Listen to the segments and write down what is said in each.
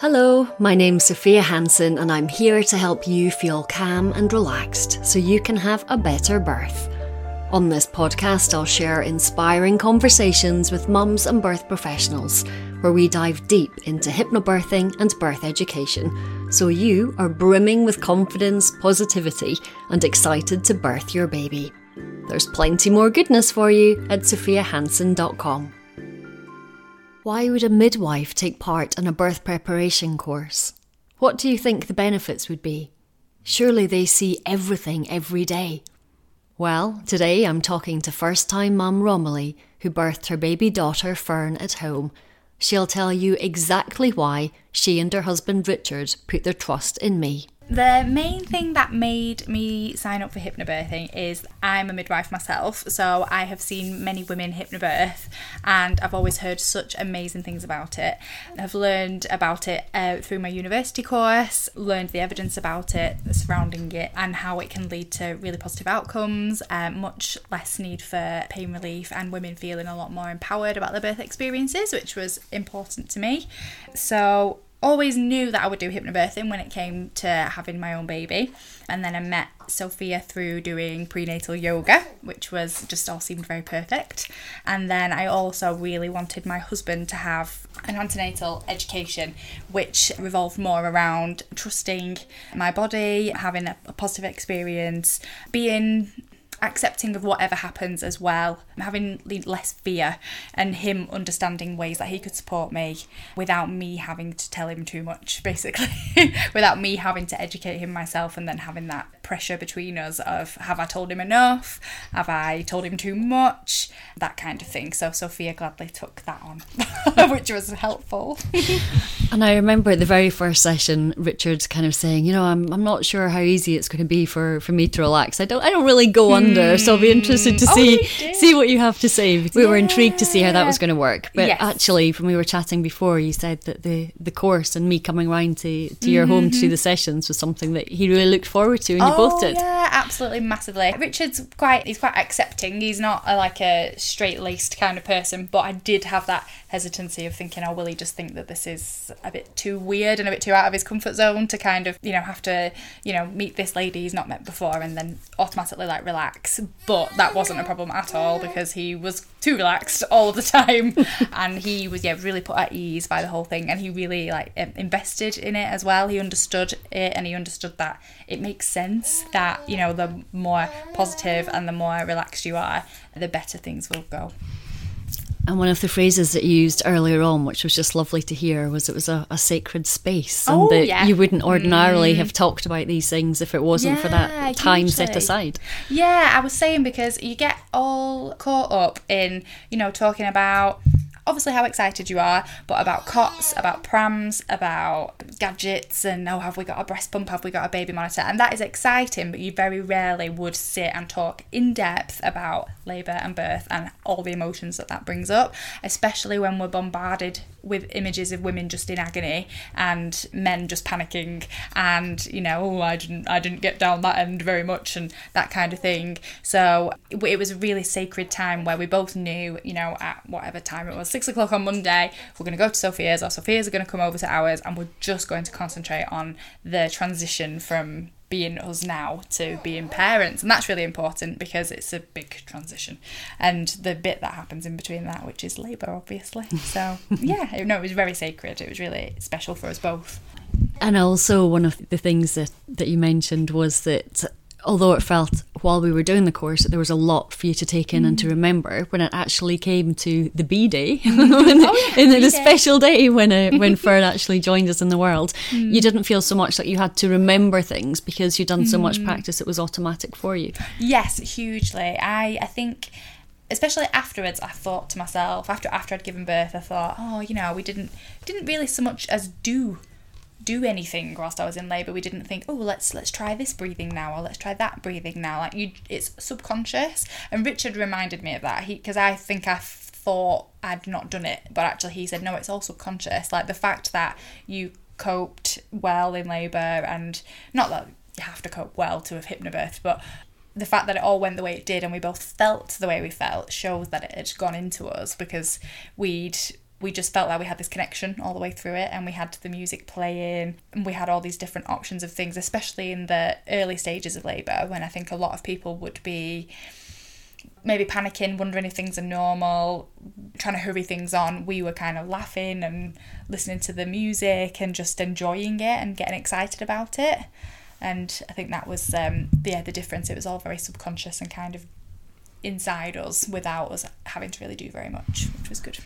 Hello, my name's Sophia Hansen, and I'm here to help you feel calm and relaxed so you can have a better birth. On this podcast, I'll share inspiring conversations with mums and birth professionals where we dive deep into hypnobirthing and birth education so you are brimming with confidence, positivity, and excited to birth your baby. There's plenty more goodness for you at sophiahansen.com. Why would a midwife take part in a birth preparation course? What do you think the benefits would be? Surely they see everything every day. Well, today I'm talking to first time mum Romilly, who birthed her baby daughter Fern at home. She'll tell you exactly why she and her husband Richard put their trust in me. The main thing that made me sign up for hypnobirthing is I'm a midwife myself, so I have seen many women hypnobirth and I've always heard such amazing things about it. I've learned about it uh, through my university course, learned the evidence about it surrounding it and how it can lead to really positive outcomes, uh, much less need for pain relief, and women feeling a lot more empowered about their birth experiences, which was important to me. So, always knew that I would do hypnobirthing when it came to having my own baby. And then I met Sophia through doing prenatal yoga, which was just all seemed very perfect. And then I also really wanted my husband to have an antenatal education, which revolved more around trusting my body, having a, a positive experience, being accepting of whatever happens as well, having less fear, and him understanding ways that he could support me without me having to tell him too much, basically, without me having to educate him myself and then having that pressure between us of have I told him enough? Have I told him too much? That kind of thing. So Sophia gladly took that on, which was helpful. and I remember at the very first session, Richard kind of saying, you know, I'm, I'm not sure how easy it's going to be for, for me to relax. I don't I don't really go under, so I'll be interested to oh, see see what you have to say. We yeah. were intrigued to see how that was going to work. But yes. actually, when we were chatting before, you said that the the course and me coming round to, to mm-hmm. your home to do mm-hmm. the sessions was something that he really looked forward to, and you did. Oh, yeah, absolutely, massively. Richard's quite he's quite accepting. He's not a, like a straight laced kind of person, but I did have that hesitancy of thinking, oh, will he just think that this is a bit too weird and a bit too out of his comfort zone to kind of you know have to you know meet this lady he's not met before and then automatically like relax relax, but that wasn't a problem at all because he was too relaxed all the time, and he was yeah really put at ease by the whole thing, and he really like invested in it as well. He understood it, and he understood that it makes sense that you know the more positive and the more relaxed you are, the better things will go. And one of the phrases that you used earlier on, which was just lovely to hear, was it was a, a sacred space, and oh, that yeah. you wouldn't ordinarily mm. have talked about these things if it wasn't yeah, for that time set aside. Yeah, I was saying because you get all caught up in you know talking about obviously how excited you are, but about cots, about prams, about gadgets, and oh, have we got a breast pump? Have we got a baby monitor? And that is exciting, but you very rarely would sit and talk in depth about labour and birth and all the emotions that that brings up, especially when we're bombarded with images of women just in agony and men just panicking and you know oh I didn't I didn't get down that end very much and that kind of thing so it was a really sacred time where we both knew you know at whatever time it was six o'clock on Monday we're going to go to Sophia's or Sophia's are going to come over to ours and we're just going to concentrate on the transition from being us now to being parents. And that's really important because it's a big transition. And the bit that happens in between that which is labor obviously. So yeah no it was very sacred. It was really special for us both. And also one of the things that that you mentioned was that although it felt while we were doing the course that there was a lot for you to take in mm. and to mm. remember when it actually came to the B day, oh, yeah, in the, special day when uh, when Fern actually joined us in the world, mm. you didn't feel so much like you had to remember things because you'd done so much mm. practice; it was automatic for you. Yes, hugely. I I think especially afterwards i thought to myself after after i'd given birth i thought oh you know we didn't didn't really so much as do do anything whilst I was in labour. We didn't think, oh, let's let's try this breathing now, or let's try that breathing now. Like you, it's subconscious. And Richard reminded me of that. He because I think I thought I'd not done it, but actually he said no, it's all subconscious. Like the fact that you coped well in labour, and not that you have to cope well to have hypnobirthed, but the fact that it all went the way it did and we both felt the way we felt shows that it had gone into us because we'd we just felt like we had this connection all the way through it and we had the music playing and we had all these different options of things especially in the early stages of labor when i think a lot of people would be maybe panicking wondering if things are normal trying to hurry things on. We were kind of laughing and listening to the music and just enjoying it and getting excited about it. And i think that was um yeah the difference. It was all very subconscious and kind of inside us without us having to really do very much which was good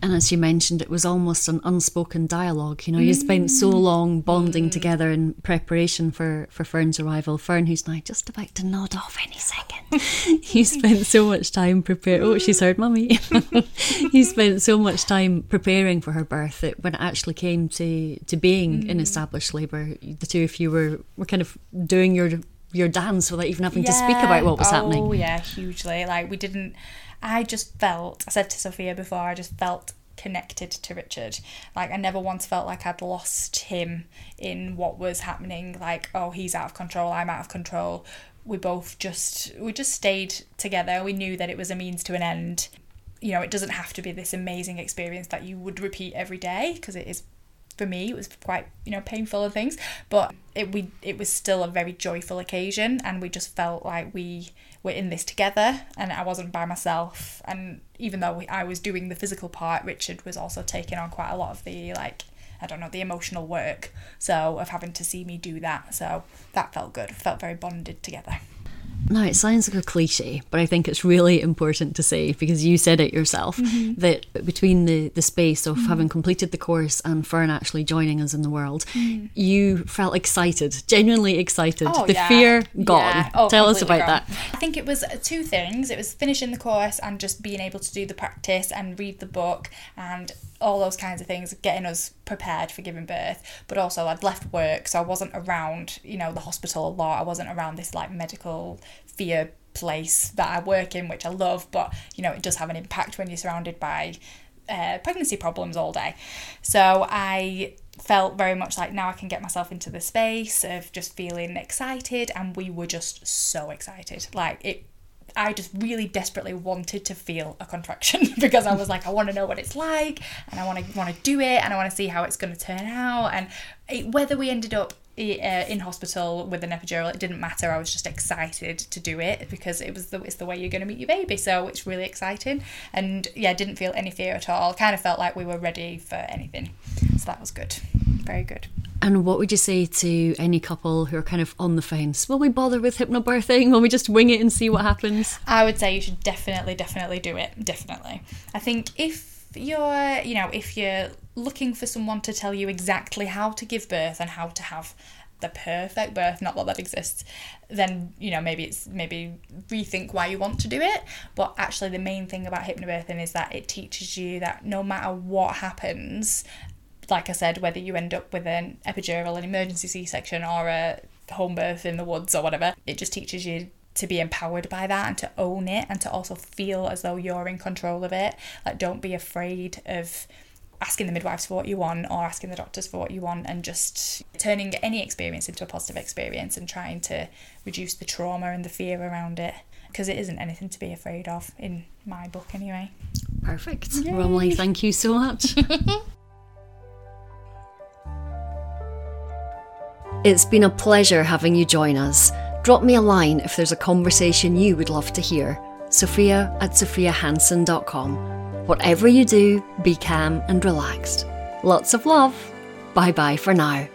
and as you mentioned, it was almost an unspoken dialogue. You know, you spent so mm. long bonding mm. together in preparation for, for Fern's arrival. Fern, who's now just about to nod off any second, you spent so much time preparing. Oh, she's heard mummy. you spent so much time preparing for her birth that when it actually came to, to being mm. in established labour, the two of you were, were kind of doing your your dance without even having yeah. to speak about what was oh, happening. Oh, yeah, hugely. Like, we didn't I just felt, I said to Sophia before, I just felt connected to Richard. Like I never once felt like I'd lost him in what was happening. Like, oh, he's out of control, I'm out of control. We both just we just stayed together. We knew that it was a means to an end. You know, it doesn't have to be this amazing experience that you would repeat every day because it is for me it was quite you know painful and things but it we it was still a very joyful occasion and we just felt like we were in this together and I wasn't by myself. And even though I was doing the physical part Richard was also taking on quite a lot of the like I don't know the emotional work so of having to see me do that. So that felt good. Felt very bonded together now, it sounds like a cliche, but I think it's really important to say because you said it yourself mm-hmm. that between the, the space of mm-hmm. having completed the course and Fern actually joining us in the world, mm-hmm. you felt excited, genuinely excited. Oh, the yeah. fear gone. Yeah. Oh, Tell us about gone. that. I think it was two things it was finishing the course and just being able to do the practice and read the book and all those kinds of things, getting us prepared for giving birth. But also, I'd left work, so I wasn't around, you know, the hospital a lot. I wasn't around this like medical fear place that I work in, which I love. But you know, it does have an impact when you're surrounded by uh, pregnancy problems all day. So I felt very much like now I can get myself into the space of just feeling excited, and we were just so excited. Like it I just really desperately wanted to feel a contraction because I was like, I want to know what it's like, and I want to want to do it, and I want to see how it's going to turn out, and it, whether we ended up uh, in hospital with an epidural, it didn't matter. I was just excited to do it because it was the it's the way you're going to meet your baby, so it's really exciting. And yeah, didn't feel any fear at all. Kind of felt like we were ready for anything, so that was good, very good. And what would you say to any couple who are kind of on the fence? Will we bother with hypnobirthing? Will we just wing it and see what happens? I would say you should definitely, definitely do it. Definitely. I think if you're, you know, if you're looking for someone to tell you exactly how to give birth and how to have the perfect birth, not that that exists, then you know maybe it's maybe rethink why you want to do it. But actually, the main thing about hypnobirthing is that it teaches you that no matter what happens, like I said, whether you end up with an epidural, an emergency C section, or a home birth in the woods or whatever, it just teaches you to be empowered by that and to own it and to also feel as though you're in control of it. Like, don't be afraid of asking the midwives for what you want or asking the doctors for what you want and just turning any experience into a positive experience and trying to reduce the trauma and the fear around it because it isn't anything to be afraid of in my book anyway. Perfect. Yay. Romilly, thank you so much. It's been a pleasure having you join us. Drop me a line if there's a conversation you would love to hear. Sophia at sophiahansen.com. Whatever you do, be calm and relaxed. Lots of love. Bye bye for now.